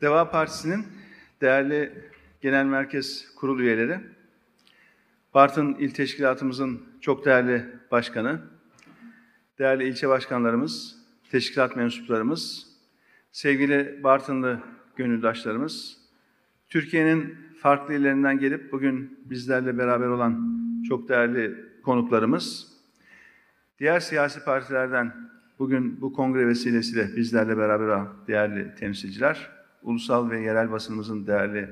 Deva Partisi'nin değerli genel merkez kurul üyeleri, Bartın İl Teşkilatımızın çok değerli başkanı, değerli ilçe başkanlarımız, teşkilat mensuplarımız, sevgili Bartınlı gönüldaşlarımız, Türkiye'nin farklı illerinden gelip bugün bizlerle beraber olan çok değerli konuklarımız, diğer siyasi partilerden bugün bu kongre vesilesiyle bizlerle beraber olan değerli temsilciler, ulusal ve yerel basınımızın değerli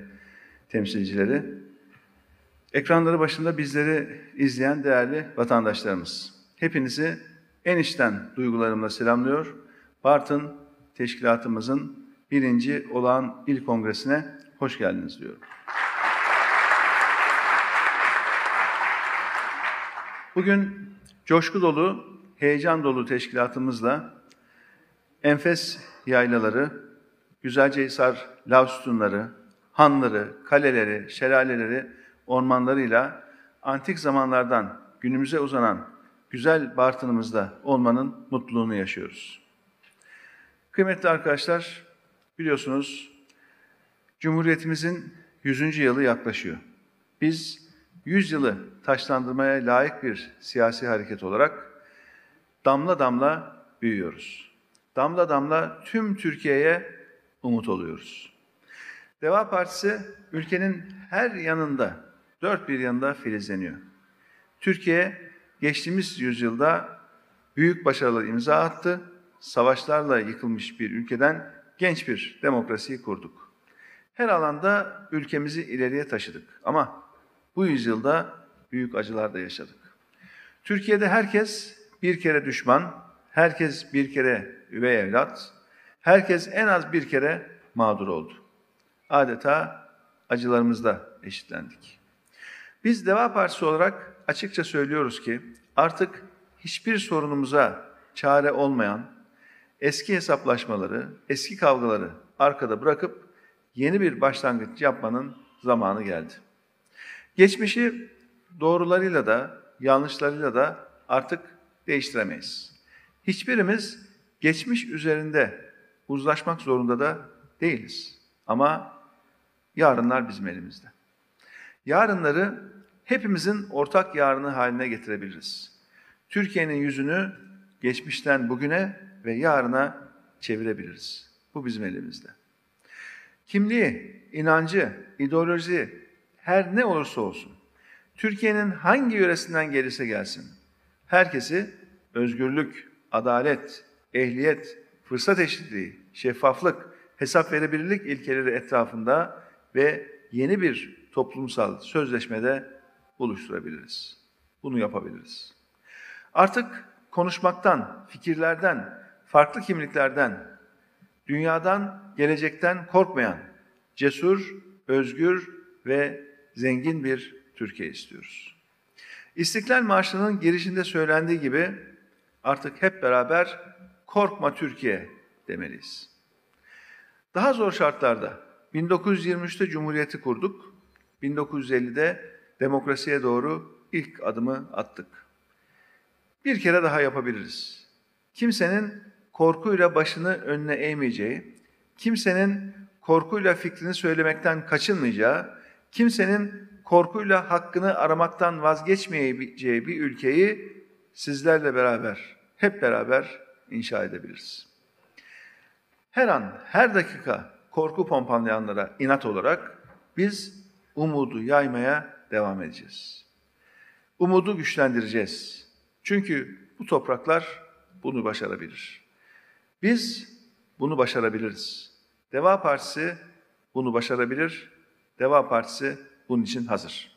temsilcileri, ekranları başında bizleri izleyen değerli vatandaşlarımız. Hepinizi en içten duygularımla selamlıyor. Bartın Teşkilatımızın birinci olağan il kongresine hoş geldiniz diyorum. Bugün coşku dolu, heyecan dolu teşkilatımızla enfes yaylaları, Güzelcehisar lav sütunları, hanları, kaleleri, şelaleleri, ormanlarıyla antik zamanlardan günümüze uzanan güzel Bartın'ımızda olmanın mutluluğunu yaşıyoruz. Kıymetli arkadaşlar, biliyorsunuz Cumhuriyetimizin 100. yılı yaklaşıyor. Biz 100 yılı taşlandırmaya layık bir siyasi hareket olarak damla damla büyüyoruz. Damla damla tüm Türkiye'ye umut oluyoruz. Deva Partisi ülkenin her yanında, dört bir yanında filizleniyor. Türkiye geçtiğimiz yüzyılda büyük başarılar imza attı. Savaşlarla yıkılmış bir ülkeden genç bir demokrasiyi kurduk. Her alanda ülkemizi ileriye taşıdık. Ama bu yüzyılda büyük acılar da yaşadık. Türkiye'de herkes bir kere düşman, herkes bir kere üvey evlat, herkes en az bir kere mağdur oldu. Adeta acılarımızda eşitlendik. Biz Deva Partisi olarak açıkça söylüyoruz ki artık hiçbir sorunumuza çare olmayan eski hesaplaşmaları, eski kavgaları arkada bırakıp yeni bir başlangıç yapmanın zamanı geldi. Geçmişi doğrularıyla da yanlışlarıyla da artık değiştiremeyiz. Hiçbirimiz geçmiş üzerinde uzlaşmak zorunda da değiliz. Ama yarınlar bizim elimizde. Yarınları hepimizin ortak yarını haline getirebiliriz. Türkiye'nin yüzünü geçmişten bugüne ve yarına çevirebiliriz. Bu bizim elimizde. Kimliği, inancı, ideoloji her ne olursa olsun, Türkiye'nin hangi yöresinden gelirse gelsin, herkesi özgürlük, adalet, ehliyet, fırsat eşitliği, şeffaflık, hesap verebilirlik ilkeleri etrafında ve yeni bir toplumsal sözleşmede buluşturabiliriz. Bunu yapabiliriz. Artık konuşmaktan, fikirlerden, farklı kimliklerden, dünyadan, gelecekten korkmayan, cesur, özgür ve zengin bir Türkiye istiyoruz. İstiklal Marşı'nın girişinde söylendiği gibi artık hep beraber korkma Türkiye demeliyiz. Daha zor şartlarda 1923'te Cumhuriyeti kurduk, 1950'de demokrasiye doğru ilk adımı attık. Bir kere daha yapabiliriz. Kimsenin korkuyla başını önüne eğmeyeceği, kimsenin korkuyla fikrini söylemekten kaçınmayacağı, kimsenin korkuyla hakkını aramaktan vazgeçmeyeceği bir ülkeyi sizlerle beraber, hep beraber inşa edebiliriz. Her an, her dakika korku pompanlayanlara inat olarak biz umudu yaymaya devam edeceğiz. Umudu güçlendireceğiz. Çünkü bu topraklar bunu başarabilir. Biz bunu başarabiliriz. Deva Partisi bunu başarabilir. Deva Partisi bunun için hazır.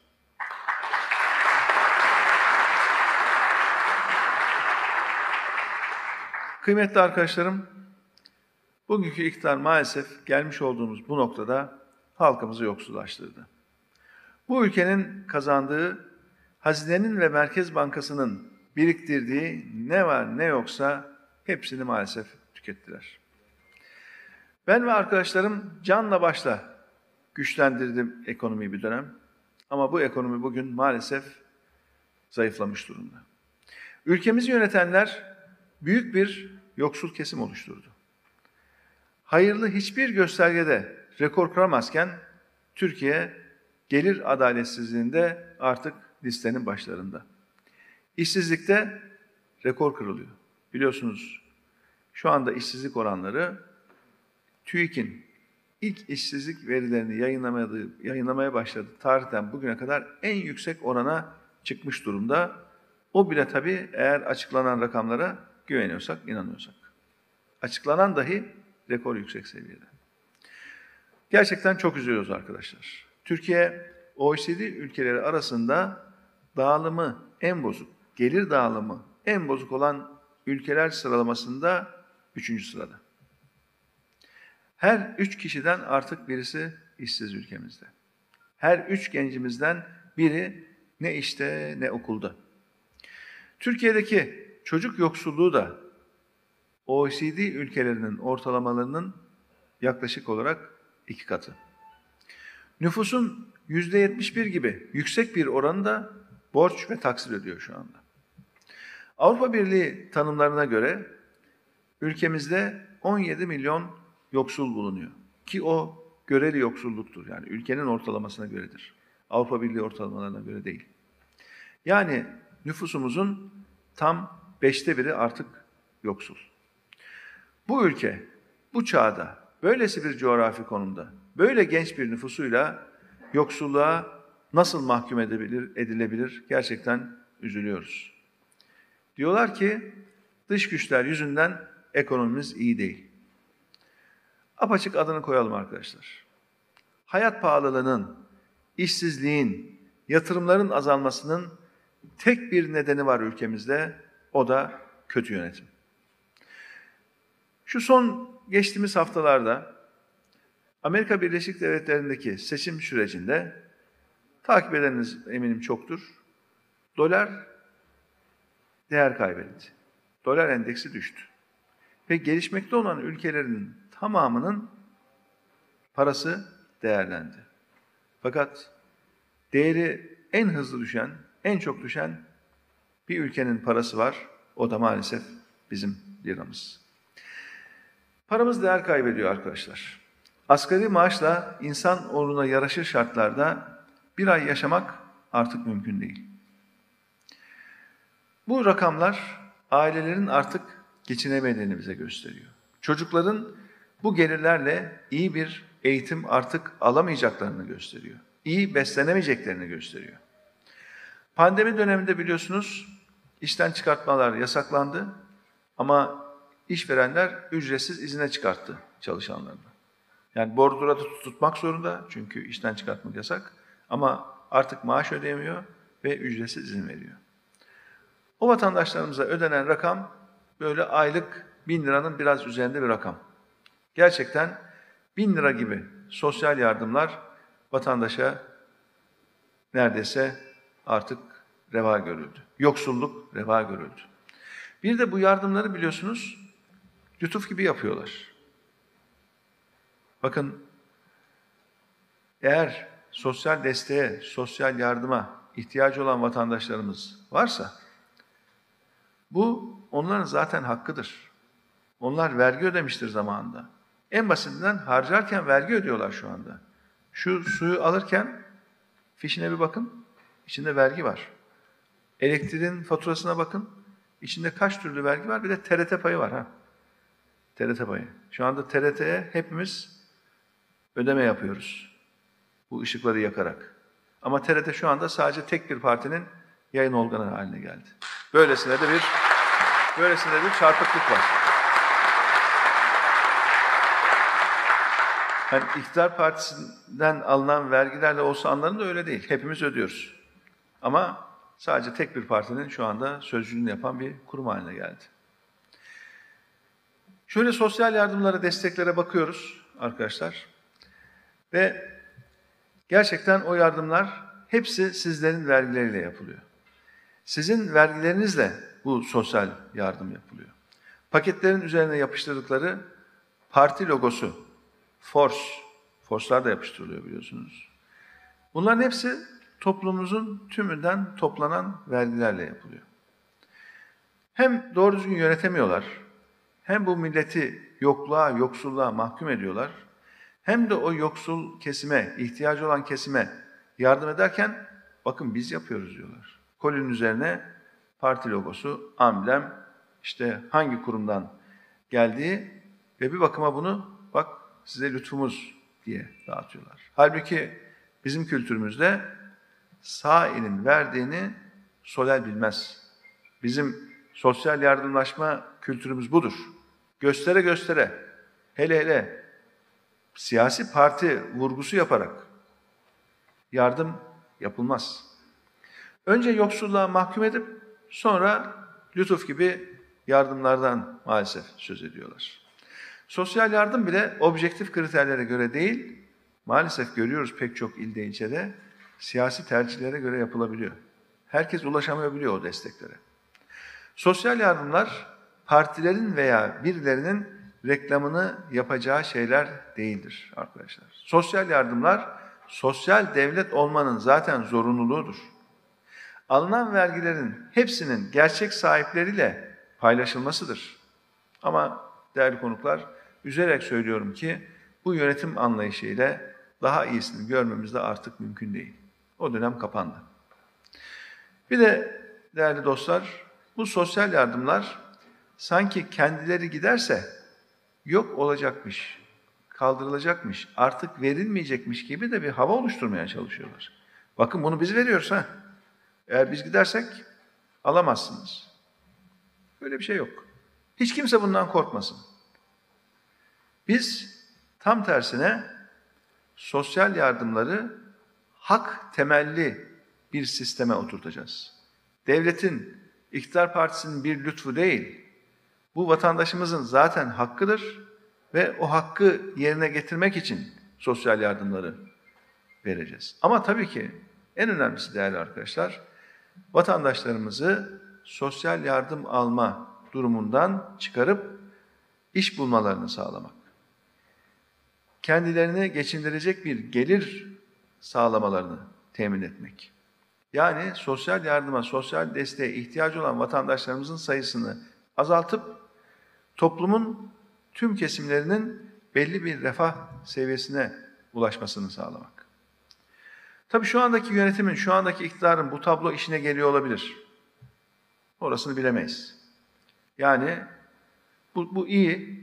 Kıymetli arkadaşlarım, bugünkü iktidar maalesef gelmiş olduğumuz bu noktada halkımızı yoksullaştırdı. Bu ülkenin kazandığı hazinenin ve Merkez Bankası'nın biriktirdiği ne var ne yoksa hepsini maalesef tükettiler. Ben ve arkadaşlarım canla başla güçlendirdim ekonomiyi bir dönem. Ama bu ekonomi bugün maalesef zayıflamış durumda. Ülkemizi yönetenler büyük bir yoksul kesim oluşturdu. Hayırlı hiçbir göstergede rekor kıramazken Türkiye gelir adaletsizliğinde artık listenin başlarında. İşsizlikte rekor kırılıyor. Biliyorsunuz şu anda işsizlik oranları TÜİK'in ilk işsizlik verilerini yayınlamadığı, yayınlamaya başladığı tarihten bugüne kadar en yüksek orana çıkmış durumda. O bile tabii eğer açıklanan rakamlara güveniyorsak, inanıyorsak. Açıklanan dahi rekor yüksek seviyede. Gerçekten çok üzülüyoruz arkadaşlar. Türkiye OECD ülkeleri arasında dağılımı en bozuk, gelir dağılımı en bozuk olan ülkeler sıralamasında üçüncü sırada. Her üç kişiden artık birisi işsiz ülkemizde. Her üç gencimizden biri ne işte ne okulda. Türkiye'deki çocuk yoksulluğu da OECD ülkelerinin ortalamalarının yaklaşık olarak iki katı. Nüfusun yüzde 71 gibi yüksek bir oranı borç ve taksit ödüyor şu anda. Avrupa Birliği tanımlarına göre ülkemizde 17 milyon yoksul bulunuyor. Ki o göreli yoksulluktur. Yani ülkenin ortalamasına göredir. Avrupa Birliği ortalamalarına göre değil. Yani nüfusumuzun tam beşte biri artık yoksul. Bu ülke bu çağda böylesi bir coğrafi konumda böyle genç bir nüfusuyla yoksulluğa nasıl mahkum edebilir, edilebilir gerçekten üzülüyoruz. Diyorlar ki dış güçler yüzünden ekonomimiz iyi değil. Apaçık adını koyalım arkadaşlar. Hayat pahalılığının, işsizliğin, yatırımların azalmasının tek bir nedeni var ülkemizde. O da kötü yönetim. Şu son geçtiğimiz haftalarda Amerika Birleşik Devletleri'ndeki seçim sürecinde takip edeniniz eminim çoktur. Dolar değer kaybetti. Dolar endeksi düştü. Ve gelişmekte olan ülkelerin tamamının parası değerlendi. Fakat değeri en hızlı düşen, en çok düşen bir ülkenin parası var. O da maalesef bizim liramız. Paramız değer kaybediyor arkadaşlar. Asgari maaşla insan uğruna yaraşır şartlarda bir ay yaşamak artık mümkün değil. Bu rakamlar ailelerin artık geçinemediğini bize gösteriyor. Çocukların bu gelirlerle iyi bir eğitim artık alamayacaklarını gösteriyor. İyi beslenemeyeceklerini gösteriyor. Pandemi döneminde biliyorsunuz işten çıkartmalar yasaklandı ama işverenler ücretsiz izine çıkarttı çalışanlarını. Yani bordura tutmak zorunda çünkü işten çıkartmak yasak ama artık maaş ödeyemiyor ve ücretsiz izin veriyor. O vatandaşlarımıza ödenen rakam böyle aylık bin liranın biraz üzerinde bir rakam. Gerçekten bin lira gibi sosyal yardımlar vatandaşa neredeyse artık reva görüldü. Yoksulluk reva görüldü. Bir de bu yardımları biliyorsunuz lütuf gibi yapıyorlar. Bakın eğer sosyal desteğe, sosyal yardıma ihtiyacı olan vatandaşlarımız varsa bu onların zaten hakkıdır. Onlar vergi ödemiştir zamanında. En basitinden harcarken vergi ödüyorlar şu anda. Şu suyu alırken fişine bir bakın, içinde vergi var. Elektriğin faturasına bakın, içinde kaç türlü vergi var, bir de TRT payı var ha. TRT payı. Şu anda TRT'ye hepimiz ödeme yapıyoruz. Bu ışıkları yakarak. Ama TRT şu anda sadece tek bir partinin yayın organı haline geldi. Böylesine de bir böylesine de bir çarpıklık var. Yani iktidar partisinden alınan vergilerle olsa anlarında öyle değil. Hepimiz ödüyoruz. Ama sadece tek bir partinin şu anda sözcülüğünü yapan bir kurum haline geldi. Şöyle sosyal yardımlara, desteklere bakıyoruz arkadaşlar. Ve gerçekten o yardımlar hepsi sizlerin vergileriyle yapılıyor. Sizin vergilerinizle bu sosyal yardım yapılıyor. Paketlerin üzerine yapıştırdıkları parti logosu, force, force'lar da yapıştırılıyor biliyorsunuz. Bunların hepsi toplumumuzun tümünden toplanan vergilerle yapılıyor. Hem doğru düzgün yönetemiyorlar, hem bu milleti yokluğa, yoksulluğa mahkum ediyorlar, hem de o yoksul kesime, ihtiyacı olan kesime yardım ederken bakın biz yapıyoruz diyorlar. Kolinin üzerine parti logosu, amblem, işte hangi kurumdan geldiği ve bir bakıma bunu bak size lütfumuz diye dağıtıyorlar. Halbuki bizim kültürümüzde sağ elin verdiğini sol el bilmez. Bizim sosyal yardımlaşma kültürümüz budur. Göstere göstere, hele hele siyasi parti vurgusu yaparak yardım yapılmaz. Önce yoksulluğa mahkum edip sonra lütuf gibi yardımlardan maalesef söz ediyorlar. Sosyal yardım bile objektif kriterlere göre değil, maalesef görüyoruz pek çok ilde ilçede, siyasi tercihlere göre yapılabiliyor. Herkes ulaşamayabiliyor o desteklere. Sosyal yardımlar partilerin veya birilerinin reklamını yapacağı şeyler değildir arkadaşlar. Sosyal yardımlar sosyal devlet olmanın zaten zorunluluğudur. Alınan vergilerin hepsinin gerçek sahipleriyle paylaşılmasıdır. Ama değerli konuklar, üzerek söylüyorum ki bu yönetim anlayışıyla daha iyisini görmemiz de artık mümkün değil. O dönem kapandı. Bir de değerli dostlar, bu sosyal yardımlar sanki kendileri giderse yok olacakmış, kaldırılacakmış, artık verilmeyecekmiş gibi de bir hava oluşturmaya çalışıyorlar. Bakın bunu biz veriyoruz ha. Eğer biz gidersek alamazsınız. Böyle bir şey yok. Hiç kimse bundan korkmasın. Biz tam tersine sosyal yardımları hak temelli bir sisteme oturtacağız. Devletin, iktidar partisinin bir lütfu değil, bu vatandaşımızın zaten hakkıdır ve o hakkı yerine getirmek için sosyal yardımları vereceğiz. Ama tabii ki en önemlisi değerli arkadaşlar, vatandaşlarımızı sosyal yardım alma durumundan çıkarıp iş bulmalarını sağlamak. Kendilerini geçindirecek bir gelir sağlamalarını temin etmek. Yani sosyal yardıma, sosyal desteğe ihtiyacı olan vatandaşlarımızın sayısını azaltıp toplumun tüm kesimlerinin belli bir refah seviyesine ulaşmasını sağlamak. Tabii şu andaki yönetimin, şu andaki iktidarın bu tablo işine geliyor olabilir. Orasını bilemeyiz. Yani bu, bu iyi.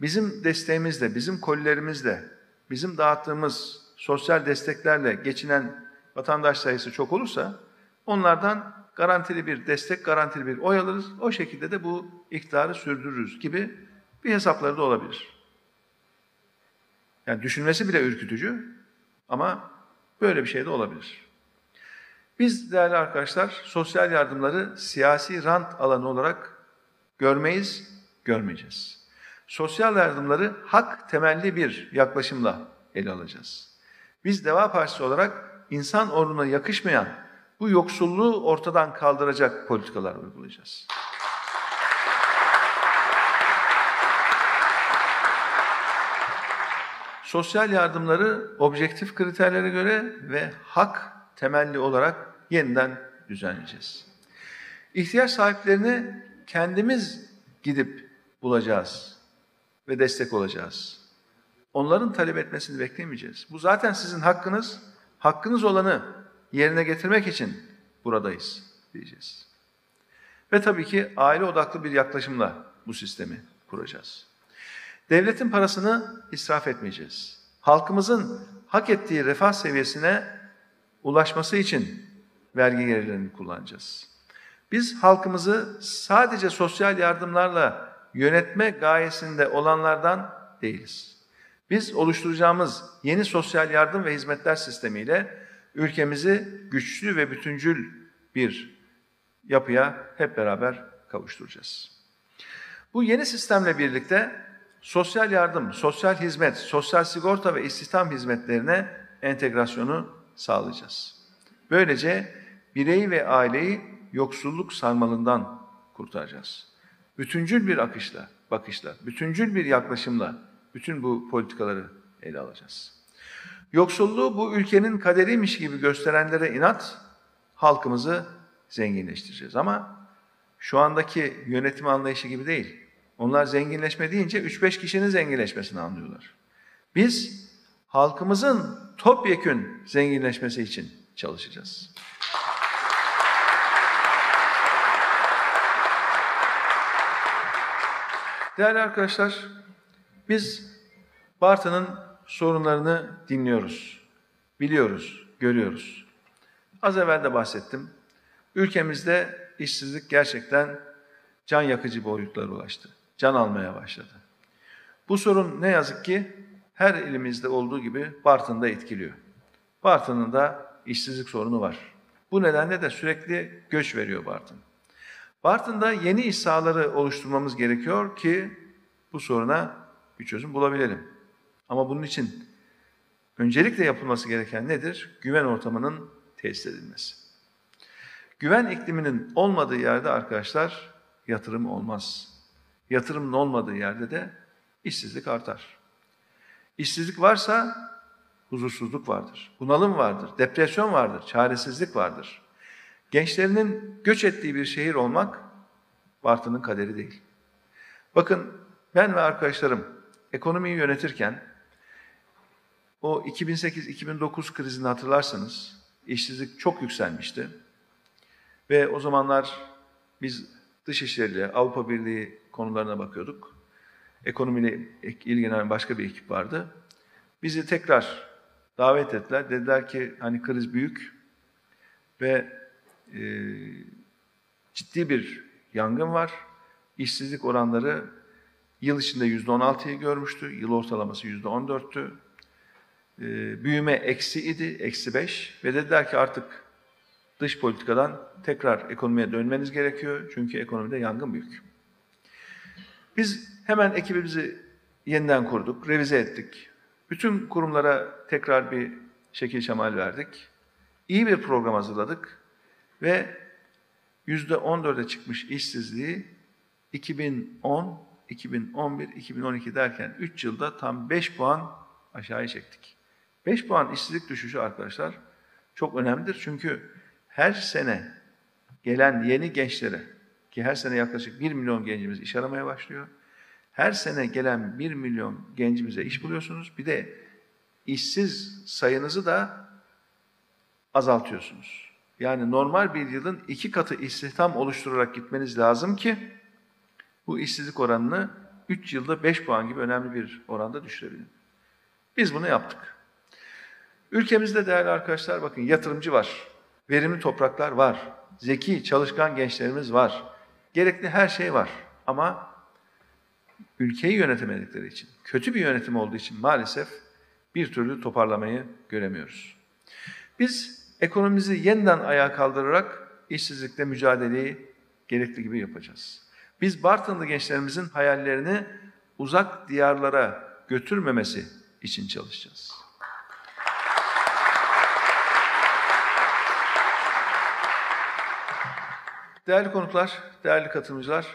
Bizim desteğimizle, bizim kolilerimizle, bizim dağıttığımız sosyal desteklerle geçinen vatandaş sayısı çok olursa onlardan garantili bir destek, garantili bir oy alırız. O şekilde de bu iktidarı sürdürürüz gibi bir hesapları da olabilir. Yani düşünmesi bile ürkütücü ama böyle bir şey de olabilir. Biz değerli arkadaşlar sosyal yardımları siyasi rant alanı olarak görmeyiz, görmeyeceğiz. Sosyal yardımları hak temelli bir yaklaşımla ele alacağız. Biz Deva Partisi olarak insan onuruna yakışmayan bu yoksulluğu ortadan kaldıracak politikalar uygulayacağız. Sosyal yardımları objektif kriterlere göre ve hak temelli olarak yeniden düzenleyeceğiz. İhtiyaç sahiplerini kendimiz gidip bulacağız ve destek olacağız. Onların talep etmesini beklemeyeceğiz. Bu zaten sizin hakkınız. Hakkınız olanı yerine getirmek için buradayız diyeceğiz. Ve tabii ki aile odaklı bir yaklaşımla bu sistemi kuracağız. Devletin parasını israf etmeyeceğiz. Halkımızın hak ettiği refah seviyesine ulaşması için vergi gelirlerini kullanacağız. Biz halkımızı sadece sosyal yardımlarla yönetme gayesinde olanlardan değiliz. Biz oluşturacağımız yeni sosyal yardım ve hizmetler sistemiyle ülkemizi güçlü ve bütüncül bir yapıya hep beraber kavuşturacağız. Bu yeni sistemle birlikte sosyal yardım, sosyal hizmet, sosyal sigorta ve istihdam hizmetlerine entegrasyonu sağlayacağız. Böylece bireyi ve aileyi yoksulluk sarmalından kurtaracağız. Bütüncül bir akışla, bakışla, bütüncül bir yaklaşımla bütün bu politikaları ele alacağız. Yoksulluğu bu ülkenin kaderiymiş gibi gösterenlere inat, halkımızı zenginleştireceğiz. Ama şu andaki yönetim anlayışı gibi değil. Onlar zenginleşme deyince 3-5 kişinin zenginleşmesini anlıyorlar. Biz halkımızın topyekün zenginleşmesi için çalışacağız. Değerli arkadaşlar, biz Bartın'ın sorunlarını dinliyoruz, biliyoruz, görüyoruz. Az evvel de bahsettim. Ülkemizde işsizlik gerçekten can yakıcı boyutlara ulaştı. Can almaya başladı. Bu sorun ne yazık ki her ilimizde olduğu gibi Bartın'da etkiliyor. Bartın'ın da işsizlik sorunu var. Bu nedenle de sürekli göç veriyor Bartın. Bartın'da yeni iş sahaları oluşturmamız gerekiyor ki bu soruna bir çözüm bulabilelim. Ama bunun için öncelikle yapılması gereken nedir? Güven ortamının tesis edilmesi. Güven ikliminin olmadığı yerde arkadaşlar yatırım olmaz. Yatırımın olmadığı yerde de işsizlik artar. İşsizlik varsa huzursuzluk vardır, bunalım vardır, depresyon vardır, çaresizlik vardır. Gençlerinin göç ettiği bir şehir olmak Bartın'ın kaderi değil. Bakın ben ve arkadaşlarım ekonomiyi yönetirken o 2008-2009 krizini hatırlarsanız işsizlik çok yükselmişti. Ve o zamanlar biz dış işleriyle, Avrupa Birliği konularına bakıyorduk. Ekonomiyle ilgilenen başka bir ekip vardı. Bizi tekrar davet ettiler. Dediler ki hani kriz büyük ve e, ciddi bir yangın var. İşsizlik oranları yıl içinde yüzde on altıyı görmüştü. Yıl ortalaması yüzde on dörttü. E, büyüme eksi idi, eksi beş. Ve dediler ki artık dış politikadan tekrar ekonomiye dönmeniz gerekiyor. Çünkü ekonomide yangın büyük. Biz hemen ekibimizi yeniden kurduk, revize ettik. Bütün kurumlara tekrar bir şekil şemal verdik. İyi bir program hazırladık ve yüzde 14'e çıkmış işsizliği 2010, 2011, 2012 derken 3 yılda tam 5 puan aşağıya çektik. 5 puan işsizlik düşüşü arkadaşlar çok önemlidir. Çünkü her sene gelen yeni gençlere ki her sene yaklaşık 1 milyon gencimiz iş aramaya başlıyor. Her sene gelen 1 milyon gencimize iş buluyorsunuz. Bir de işsiz sayınızı da azaltıyorsunuz. Yani normal bir yılın iki katı istihdam oluşturarak gitmeniz lazım ki bu işsizlik oranını 3 yılda 5 puan gibi önemli bir oranda düşürebilin. Biz bunu yaptık. Ülkemizde değerli arkadaşlar bakın yatırımcı var, verimli topraklar var, zeki, çalışkan gençlerimiz var. Gerekli her şey var ama ülkeyi yönetemedikleri için, kötü bir yönetim olduğu için maalesef bir türlü toparlamayı göremiyoruz. Biz ekonomimizi yeniden ayağa kaldırarak işsizlikle mücadeleyi gerekli gibi yapacağız. Biz Bartınlı gençlerimizin hayallerini uzak diyarlara götürmemesi için çalışacağız. Değerli konuklar, değerli katılımcılar,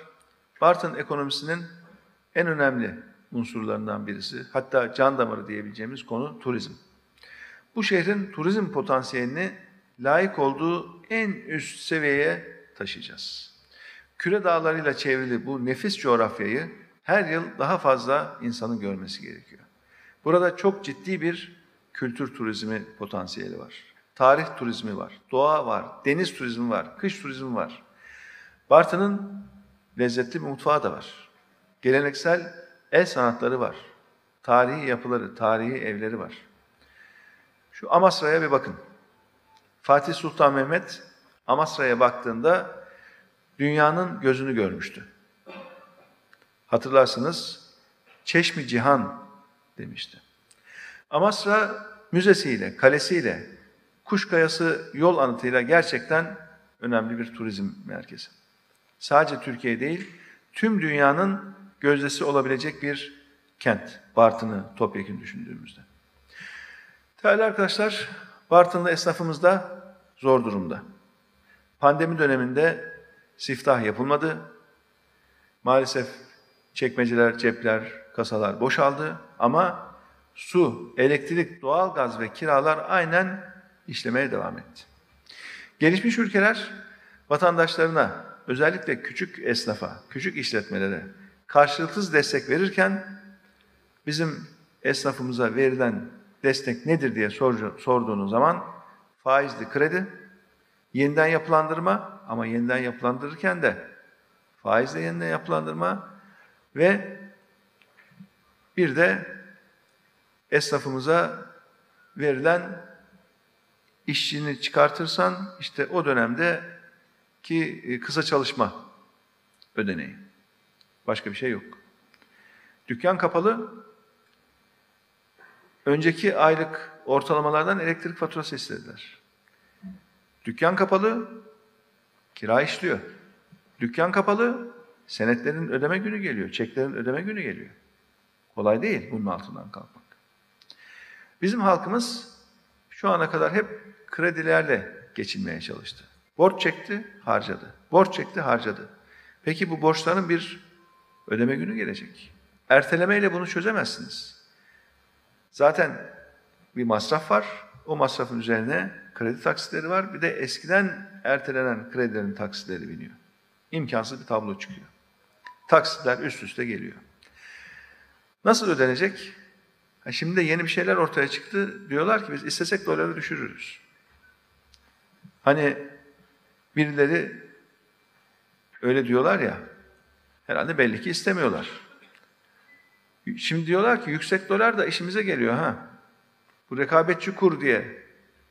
Bartın ekonomisinin en önemli unsurlarından birisi, hatta can damarı diyebileceğimiz konu turizm. Bu şehrin turizm potansiyelini layık olduğu en üst seviyeye taşıyacağız. Küre dağlarıyla çevrili bu nefis coğrafyayı her yıl daha fazla insanın görmesi gerekiyor. Burada çok ciddi bir kültür turizmi potansiyeli var. Tarih turizmi var, doğa var, deniz turizmi var, kış turizmi var. Bartın'ın lezzetli bir mutfağı da var. Geleneksel el sanatları var. Tarihi yapıları, tarihi evleri var. Şu Amasra'ya bir bakın. Fatih Sultan Mehmet Amasra'ya baktığında dünyanın gözünü görmüştü. Hatırlarsınız Çeşmi Cihan demişti. Amasra müzesiyle, kalesiyle, Kuşkayası yol anıtıyla gerçekten önemli bir turizm merkezi. Sadece Türkiye değil, tüm dünyanın gözdesi olabilecek bir kent. Bartın'ı topyekun düşündüğümüzde. Değerli arkadaşlar, Bartınlı esnafımız da zor durumda. Pandemi döneminde siftah yapılmadı. Maalesef çekmeceler, cepler, kasalar boşaldı ama su, elektrik, doğalgaz ve kiralar aynen işlemeye devam etti. Gelişmiş ülkeler vatandaşlarına, özellikle küçük esnafa, küçük işletmelere karşılıksız destek verirken bizim esnafımıza verilen destek nedir diye sor, sorduğunuz zaman faizli kredi, yeniden yapılandırma ama yeniden yapılandırırken de faizle yeniden yapılandırma ve bir de esnafımıza verilen işçini çıkartırsan işte o dönemde ki e, kısa çalışma ödeneği. Başka bir şey yok. Dükkan kapalı. Önceki aylık ortalamalardan elektrik faturası istediler. Dükkan kapalı, kira işliyor. Dükkan kapalı, senetlerin ödeme günü geliyor, çeklerin ödeme günü geliyor. Kolay değil bunun altından kalkmak. Bizim halkımız şu ana kadar hep kredilerle geçinmeye çalıştı. Borç çekti, harcadı. Borç çekti, harcadı. Peki bu borçların bir ödeme günü gelecek. Ertelemeyle bunu çözemezsiniz. Zaten bir masraf var. O masrafın üzerine kredi taksitleri var. Bir de eskiden ertelenen kredilerin taksitleri biniyor. İmkansız bir tablo çıkıyor. Taksitler üst üste geliyor. Nasıl ödenecek? şimdi de yeni bir şeyler ortaya çıktı. Diyorlar ki biz istesek doları düşürürüz. Hani birileri öyle diyorlar ya, herhalde belli ki istemiyorlar. Şimdi diyorlar ki yüksek dolar da işimize geliyor ha. Bu rekabetçi kur diye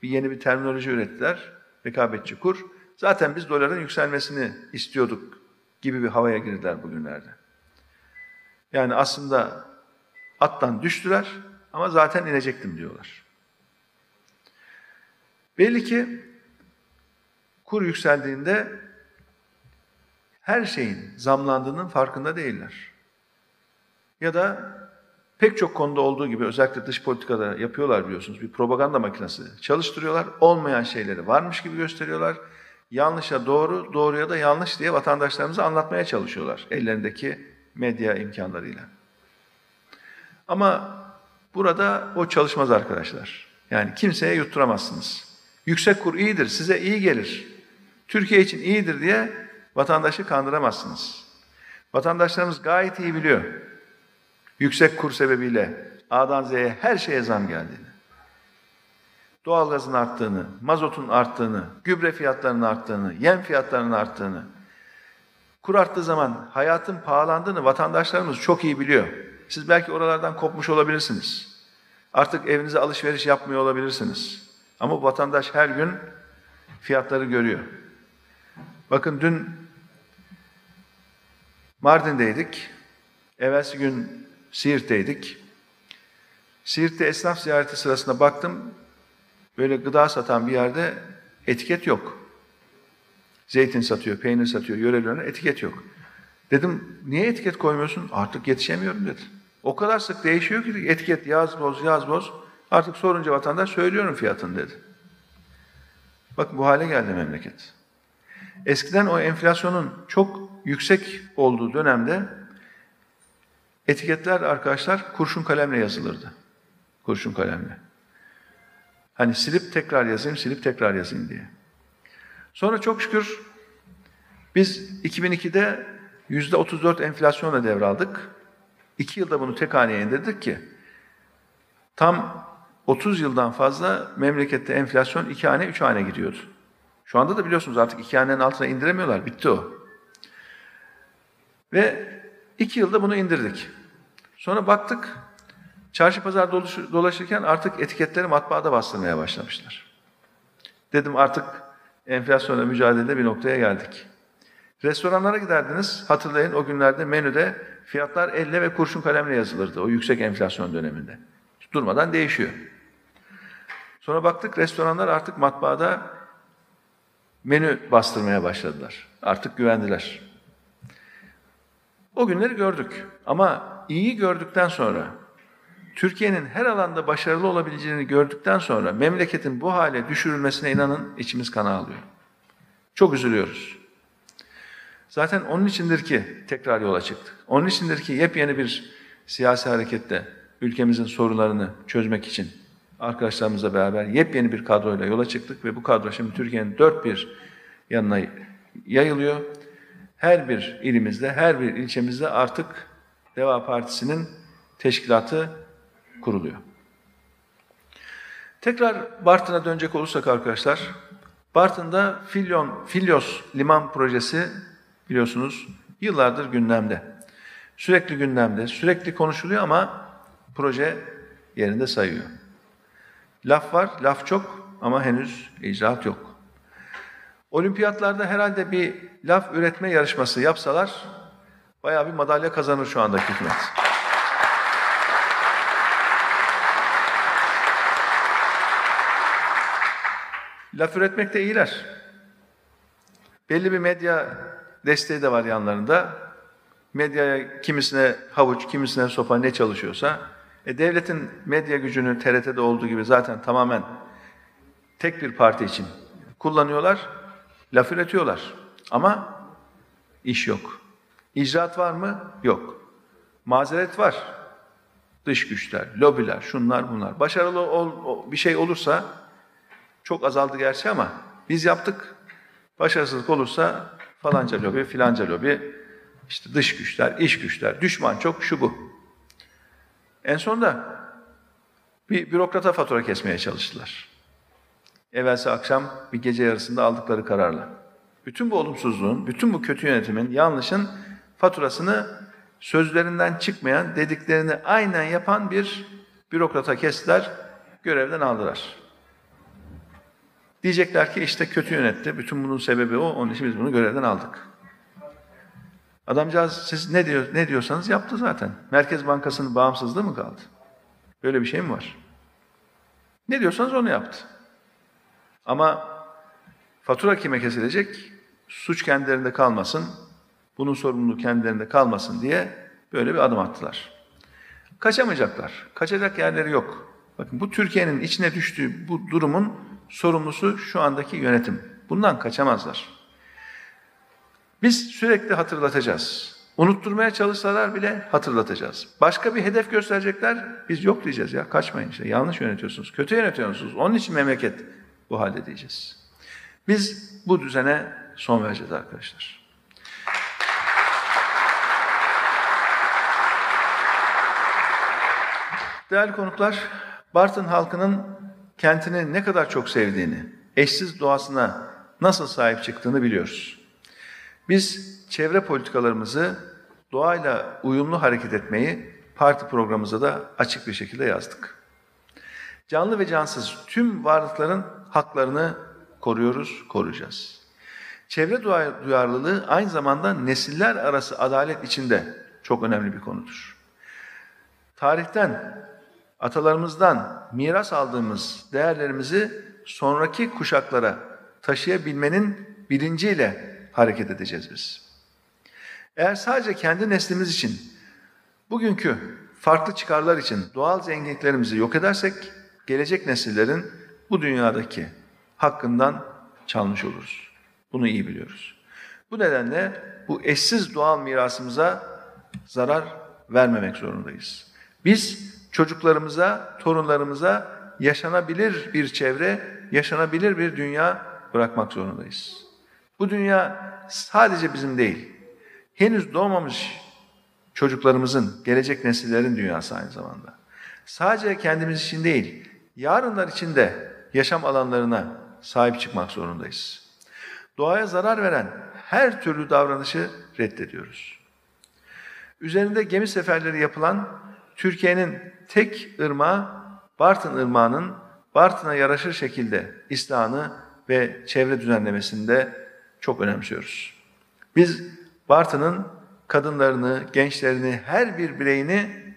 bir yeni bir terminoloji ürettiler. Rekabetçi kur. Zaten biz doların yükselmesini istiyorduk gibi bir havaya girdiler bugünlerde. Yani aslında attan düştüler ama zaten inecektim diyorlar. Belli ki kur yükseldiğinde her şeyin zamlandığının farkında değiller. Ya da pek çok konuda olduğu gibi özellikle dış politikada yapıyorlar biliyorsunuz. Bir propaganda makinesi çalıştırıyorlar. Olmayan şeyleri varmış gibi gösteriyorlar. Yanlışa doğru, doğruya da yanlış diye vatandaşlarımıza anlatmaya çalışıyorlar ellerindeki medya imkanlarıyla. Ama burada o çalışmaz arkadaşlar. Yani kimseye yutturamazsınız. Yüksek kur iyidir, size iyi gelir. Türkiye için iyidir diye vatandaşı kandıramazsınız. Vatandaşlarımız gayet iyi biliyor. Yüksek kur sebebiyle A'dan Z'ye her şeye zam geldiğini. Doğalgazın arttığını, mazotun arttığını, gübre fiyatlarının arttığını, yem fiyatlarının arttığını. Kur arttığı zaman hayatın pahalandığını vatandaşlarımız çok iyi biliyor. Siz belki oralardan kopmuş olabilirsiniz. Artık evinize alışveriş yapmıyor olabilirsiniz. Ama vatandaş her gün fiyatları görüyor. Bakın dün Mardin'deydik. Evvelsi gün Siirt'teydik. Siirt'te esnaf ziyareti sırasında baktım. Böyle gıda satan bir yerde etiket yok. Zeytin satıyor, peynir satıyor, yörelerine etiket yok. Dedim niye etiket koymuyorsun? Artık yetişemiyorum dedi. O kadar sık değişiyor ki etiket yaz boz yaz boz. Artık sorunca vatandaş söylüyorum fiyatını dedi. Bak bu hale geldi memleket. Eskiden o enflasyonun çok yüksek olduğu dönemde etiketler arkadaşlar kurşun kalemle yazılırdı. Kurşun kalemle. Hani silip tekrar yazayım, silip tekrar yazayım diye. Sonra çok şükür biz 2002'de yüzde 34 enflasyonla devraldık. İki yılda bunu tek haneye indirdik ki tam 30 yıldan fazla memlekette enflasyon iki hane, üç hane gidiyordu. Şu anda da biliyorsunuz artık iki hanenin altına indiremiyorlar. Bitti o. Ve iki yılda bunu indirdik. Sonra baktık, çarşı pazar dolaşırken artık etiketleri matbaada bastırmaya başlamışlar. Dedim artık enflasyonla mücadelede bir noktaya geldik. Restoranlara giderdiniz, hatırlayın o günlerde menüde fiyatlar elle ve kurşun kalemle yazılırdı o yüksek enflasyon döneminde. Durmadan değişiyor. Sonra baktık restoranlar artık matbaada menü bastırmaya başladılar. Artık güvendiler. O günleri gördük. Ama iyi gördükten sonra, Türkiye'nin her alanda başarılı olabileceğini gördükten sonra memleketin bu hale düşürülmesine inanın içimiz kana alıyor. Çok üzülüyoruz. Zaten onun içindir ki tekrar yola çıktık. Onun içindir ki yepyeni bir siyasi harekette ülkemizin sorunlarını çözmek için arkadaşlarımızla beraber yepyeni bir kadroyla yola çıktık ve bu kadro şimdi Türkiye'nin dört bir yanına yayılıyor. Her bir ilimizde, her bir ilçemizde artık Deva Partisi'nin teşkilatı kuruluyor. Tekrar Bartın'a dönecek olursak arkadaşlar, Bartın'da Filyon, Filyos Liman Projesi biliyorsunuz yıllardır gündemde. Sürekli gündemde, sürekli konuşuluyor ama proje yerinde sayıyor. Laf var, laf çok ama henüz icraat yok. Olimpiyatlarda herhalde bir laf üretme yarışması yapsalar bayağı bir madalya kazanır şu andaki hükümet. Laf üretmekte iyiler. Belli bir medya desteği de var yanlarında. Medyaya kimisine havuç, kimisine sopa ne çalışıyorsa. E, devletin medya gücünü TRT'de olduğu gibi zaten tamamen tek bir parti için kullanıyorlar. Laf üretiyorlar. Ama iş yok. İcraat var mı? Yok. Mazeret var. Dış güçler, lobiler, şunlar bunlar. Başarılı ol, bir şey olursa çok azaldı gerçi ama biz yaptık. Başarısızlık olursa falanca lobi, filanca lobi, işte dış güçler, iş güçler, düşman çok şu bu. En sonunda bir bürokrata fatura kesmeye çalıştılar. Evvelsi akşam bir gece yarısında aldıkları kararla. Bütün bu olumsuzluğun, bütün bu kötü yönetimin, yanlışın faturasını sözlerinden çıkmayan, dediklerini aynen yapan bir bürokrata kestiler, görevden aldılar. Diyecekler ki işte kötü yönetti, bütün bunun sebebi o, onun için biz bunu görevden aldık. Adamcağız siz ne diyor ne diyorsanız yaptı zaten. Merkez Bankası'nın bağımsızlığı mı kaldı? Böyle bir şey mi var? Ne diyorsanız onu yaptı. Ama fatura kime kesilecek? Suç kendilerinde kalmasın, bunun sorumluluğu kendilerinde kalmasın diye böyle bir adım attılar. Kaçamayacaklar. Kaçacak yerleri yok. Bakın bu Türkiye'nin içine düştüğü bu durumun sorumlusu şu andaki yönetim. Bundan kaçamazlar. Biz sürekli hatırlatacağız. Unutturmaya çalışsalar bile hatırlatacağız. Başka bir hedef gösterecekler, biz yok diyeceğiz ya kaçmayın işte yanlış yönetiyorsunuz, kötü yönetiyorsunuz. Onun için memleket bu halde diyeceğiz. Biz bu düzene son vereceğiz arkadaşlar. Değerli konuklar, Bartın halkının kentini ne kadar çok sevdiğini, eşsiz doğasına nasıl sahip çıktığını biliyoruz. Biz çevre politikalarımızı doğayla uyumlu hareket etmeyi parti programımıza da açık bir şekilde yazdık. Canlı ve cansız tüm varlıkların haklarını koruyoruz, koruyacağız. Çevre duyarlılığı aynı zamanda nesiller arası adalet içinde çok önemli bir konudur. Tarihten, atalarımızdan miras aldığımız değerlerimizi sonraki kuşaklara taşıyabilmenin bilinciyle hareket edeceğiz biz. Eğer sadece kendi neslimiz için, bugünkü farklı çıkarlar için doğal zenginliklerimizi yok edersek, gelecek nesillerin bu dünyadaki hakkından çalmış oluruz. Bunu iyi biliyoruz. Bu nedenle bu eşsiz doğal mirasımıza zarar vermemek zorundayız. Biz çocuklarımıza, torunlarımıza yaşanabilir bir çevre, yaşanabilir bir dünya bırakmak zorundayız. Bu dünya sadece bizim değil, henüz doğmamış çocuklarımızın, gelecek nesillerin dünyası aynı zamanda. Sadece kendimiz için değil, yarınlar için de yaşam alanlarına sahip çıkmak zorundayız. Doğaya zarar veren her türlü davranışı reddediyoruz. Üzerinde gemi seferleri yapılan Türkiye'nin tek ırmağı Bartın Irmağı'nın Bartın'a yaraşır şekilde ıslahını ve çevre düzenlemesinde çok önemsiyoruz. Biz Bartın'ın kadınlarını, gençlerini, her bir bireyini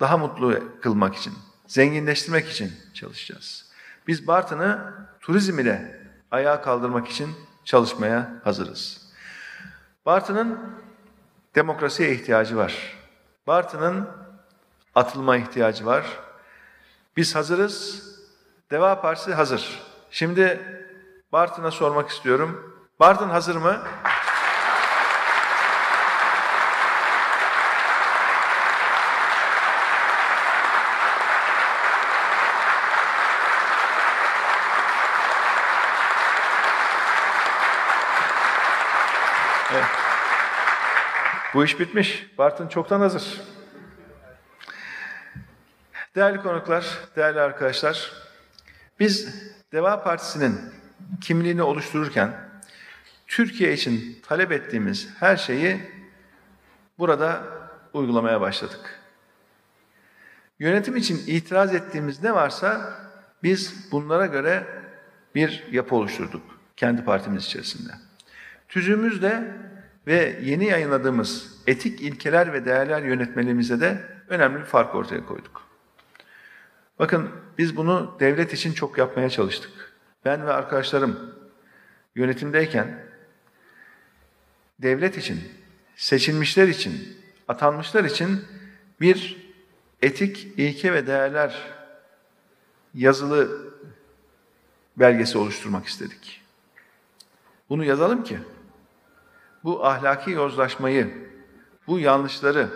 daha mutlu kılmak için, zenginleştirmek için çalışacağız. Biz Bartın'ı turizm ile ayağa kaldırmak için çalışmaya hazırız. Bartın'ın demokrasiye ihtiyacı var. Bartın'ın atılma ihtiyacı var. Biz hazırız. Deva Partisi hazır. Şimdi Bartın'a sormak istiyorum. Bartın hazır mı? Bu iş bitmiş. Bartın çoktan hazır. Değerli konuklar, değerli arkadaşlar, Biz Deva Partisi'nin kimliğini oluştururken Türkiye için talep ettiğimiz her şeyi burada uygulamaya başladık. Yönetim için itiraz ettiğimiz ne varsa biz bunlara göre bir yapı oluşturduk kendi partimiz içerisinde. Tüzüğümüzde ve yeni yayınladığımız etik ilkeler ve değerler yönetmeliğimize de önemli bir fark ortaya koyduk. Bakın biz bunu devlet için çok yapmaya çalıştık. Ben ve arkadaşlarım yönetimdeyken devlet için, seçilmişler için, atanmışlar için bir etik ilke ve değerler yazılı belgesi oluşturmak istedik. Bunu yazalım ki bu ahlaki yozlaşmayı, bu yanlışları,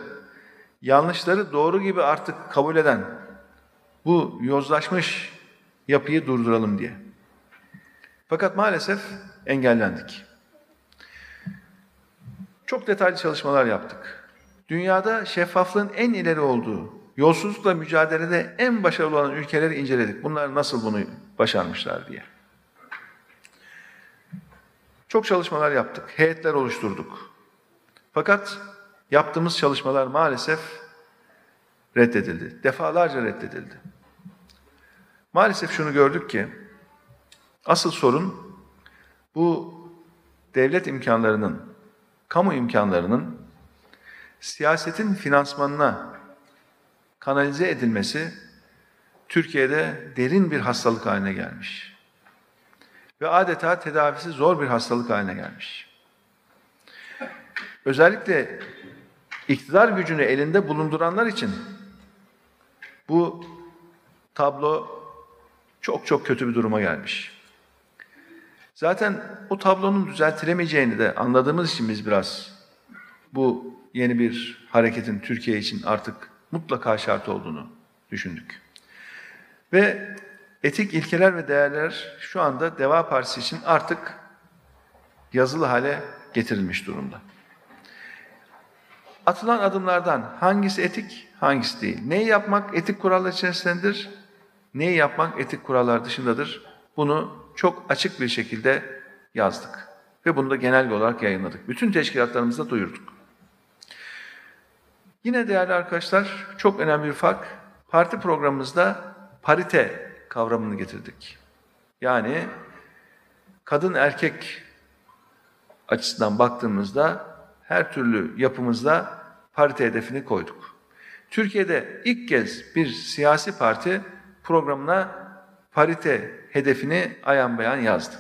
yanlışları doğru gibi artık kabul eden bu yozlaşmış yapıyı durduralım diye. Fakat maalesef engellendik. Çok detaylı çalışmalar yaptık. Dünyada şeffaflığın en ileri olduğu, yolsuzlukla mücadelede en başarılı olan ülkeleri inceledik. Bunlar nasıl bunu başarmışlar diye. Çok çalışmalar yaptık, heyetler oluşturduk. Fakat yaptığımız çalışmalar maalesef reddedildi. Defalarca reddedildi. Maalesef şunu gördük ki, asıl sorun bu devlet imkanlarının, kamu imkanlarının siyasetin finansmanına kanalize edilmesi Türkiye'de derin bir hastalık haline gelmiş. Ve adeta tedavisi zor bir hastalık haline gelmiş. Özellikle iktidar gücünü elinde bulunduranlar için bu tablo çok çok kötü bir duruma gelmiş. Zaten o tablonun düzeltilemeyeceğini de anladığımız için biz biraz bu yeni bir hareketin Türkiye için artık mutlaka şart olduğunu düşündük. Ve etik ilkeler ve değerler şu anda Deva Partisi için artık yazılı hale getirilmiş durumda. Atılan adımlardan hangisi etik, hangisi değil? Neyi yapmak etik kurallar içerisindedir, neyi yapmak etik kurallar dışındadır? Bunu çok açık bir şekilde yazdık. Ve bunu da genel olarak yayınladık. Bütün teşkilatlarımızda duyurduk. Yine değerli arkadaşlar çok önemli bir fark. Parti programımızda parite kavramını getirdik. Yani kadın erkek açısından baktığımızda her türlü yapımızda parite hedefini koyduk. Türkiye'de ilk kez bir siyasi parti programına parite hedefini ayan beyan yazdı.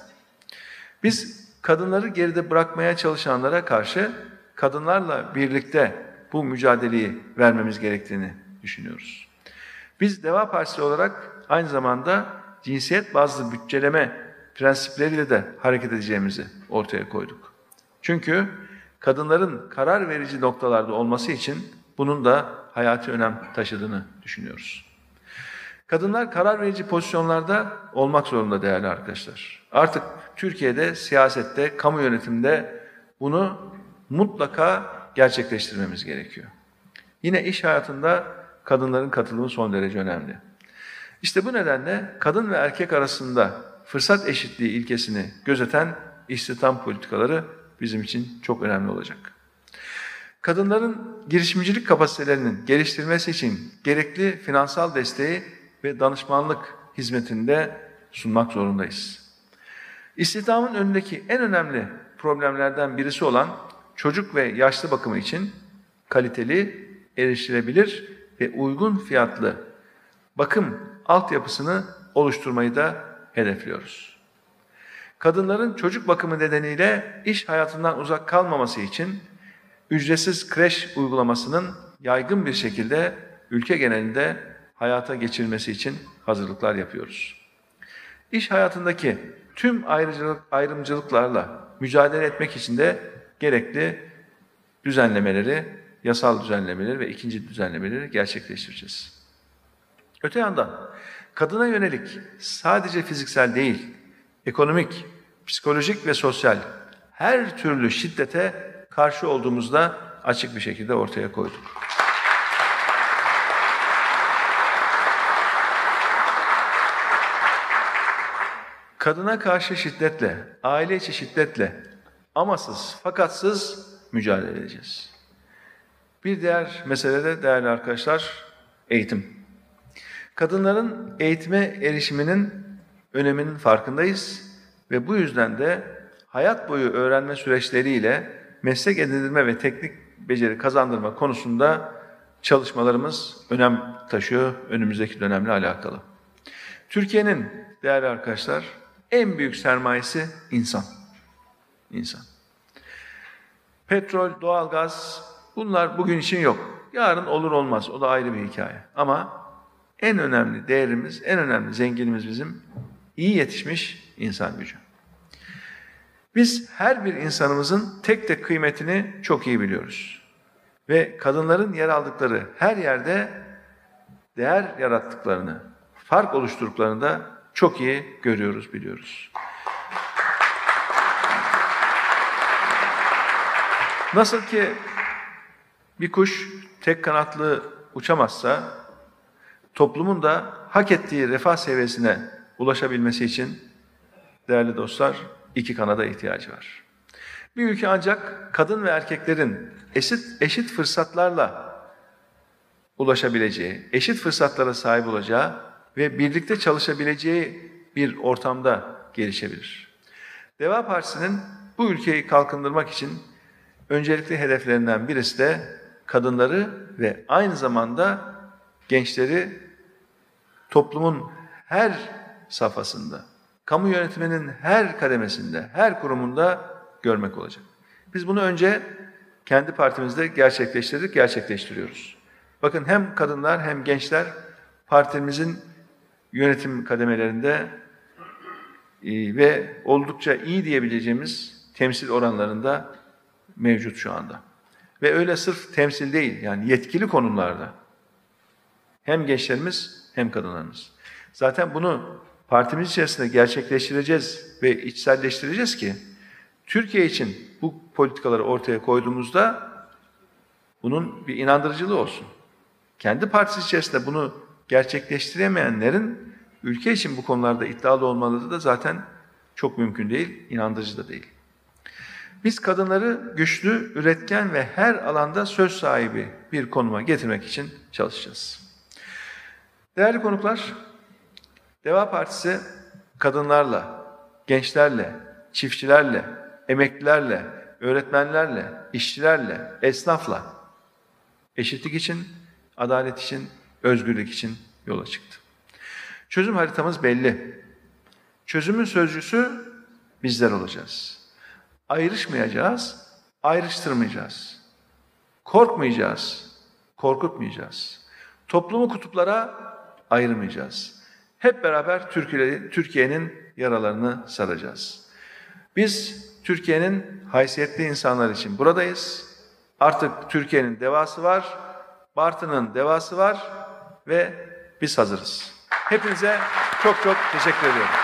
Biz kadınları geride bırakmaya çalışanlara karşı kadınlarla birlikte bu mücadeleyi vermemiz gerektiğini düşünüyoruz. Biz Deva Partisi olarak aynı zamanda cinsiyet bazlı bütçeleme prensipleriyle de hareket edeceğimizi ortaya koyduk. Çünkü kadınların karar verici noktalarda olması için bunun da hayati önem taşıdığını düşünüyoruz. Kadınlar karar verici pozisyonlarda olmak zorunda değerli arkadaşlar. Artık Türkiye'de siyasette, kamu yönetimde bunu mutlaka gerçekleştirmemiz gerekiyor. Yine iş hayatında kadınların katılımı son derece önemli. İşte bu nedenle kadın ve erkek arasında fırsat eşitliği ilkesini gözeten istihdam politikaları bizim için çok önemli olacak. Kadınların girişimcilik kapasitelerinin geliştirmesi için gerekli finansal desteği ve danışmanlık hizmetinde sunmak zorundayız. İstihdamın önündeki en önemli problemlerden birisi olan çocuk ve yaşlı bakımı için kaliteli, erişilebilir ve uygun fiyatlı bakım altyapısını oluşturmayı da hedefliyoruz. Kadınların çocuk bakımı nedeniyle iş hayatından uzak kalmaması için ücretsiz kreş uygulamasının yaygın bir şekilde ülke genelinde hayata geçirilmesi için hazırlıklar yapıyoruz. İş hayatındaki tüm ayrıcılık, ayrımcılıklarla mücadele etmek için de gerekli düzenlemeleri, yasal düzenlemeleri ve ikinci düzenlemeleri gerçekleştireceğiz. Öte yandan kadına yönelik sadece fiziksel değil, ekonomik, psikolojik ve sosyal her türlü şiddete karşı olduğumuzda açık bir şekilde ortaya koyduk. kadına karşı şiddetle, aile içi şiddetle amasız, fakatsız mücadele edeceğiz. Bir diğer mesele de değerli arkadaşlar, eğitim. Kadınların eğitime erişiminin öneminin farkındayız ve bu yüzden de hayat boyu öğrenme süreçleriyle meslek edindirme ve teknik beceri kazandırma konusunda çalışmalarımız önem taşıyor önümüzdeki dönemle alakalı. Türkiye'nin değerli arkadaşlar en büyük sermayesi insan. İnsan. Petrol, doğalgaz bunlar bugün için yok. Yarın olur olmaz. O da ayrı bir hikaye. Ama en önemli değerimiz, en önemli zenginimiz bizim iyi yetişmiş insan gücü. Biz her bir insanımızın tek tek kıymetini çok iyi biliyoruz. Ve kadınların yer aldıkları her yerde değer yarattıklarını, fark oluşturduklarını da çok iyi görüyoruz, biliyoruz. Nasıl ki bir kuş tek kanatlı uçamazsa, toplumun da hak ettiği refah seviyesine ulaşabilmesi için değerli dostlar iki kanada ihtiyacı var. Bir ülke ancak kadın ve erkeklerin eşit, eşit fırsatlarla ulaşabileceği, eşit fırsatlara sahip olacağı ve birlikte çalışabileceği bir ortamda gelişebilir. Deva Partisi'nin bu ülkeyi kalkındırmak için öncelikli hedeflerinden birisi de kadınları ve aynı zamanda gençleri toplumun her safhasında, kamu yönetiminin her kademesinde, her kurumunda görmek olacak. Biz bunu önce kendi partimizde gerçekleştirdik, gerçekleştiriyoruz. Bakın hem kadınlar hem gençler partimizin yönetim kademelerinde e, ve oldukça iyi diyebileceğimiz temsil oranlarında mevcut şu anda. Ve öyle sırf temsil değil, yani yetkili konumlarda hem gençlerimiz hem kadınlarımız. Zaten bunu partimiz içerisinde gerçekleştireceğiz ve içselleştireceğiz ki Türkiye için bu politikaları ortaya koyduğumuzda bunun bir inandırıcılığı olsun. Kendi partisi içerisinde bunu gerçekleştiremeyenlerin ülke için bu konularda iddialı olmaları da zaten çok mümkün değil, inandırıcı da değil. Biz kadınları güçlü, üretken ve her alanda söz sahibi bir konuma getirmek için çalışacağız. Değerli konuklar, Deva Partisi kadınlarla, gençlerle, çiftçilerle, emeklilerle, öğretmenlerle, işçilerle, esnafla eşitlik için, adalet için, özgürlük için yola çıktı. Çözüm haritamız belli. Çözümün sözcüsü bizler olacağız. Ayrışmayacağız, ayrıştırmayacağız. Korkmayacağız, korkutmayacağız. Toplumu kutuplara ayırmayacağız. Hep beraber Türkiye'nin yaralarını saracağız. Biz Türkiye'nin haysiyetli insanlar için buradayız. Artık Türkiye'nin devası var, Bartın'ın devası var ve biz hazırız. Hepinize çok çok teşekkür ediyorum.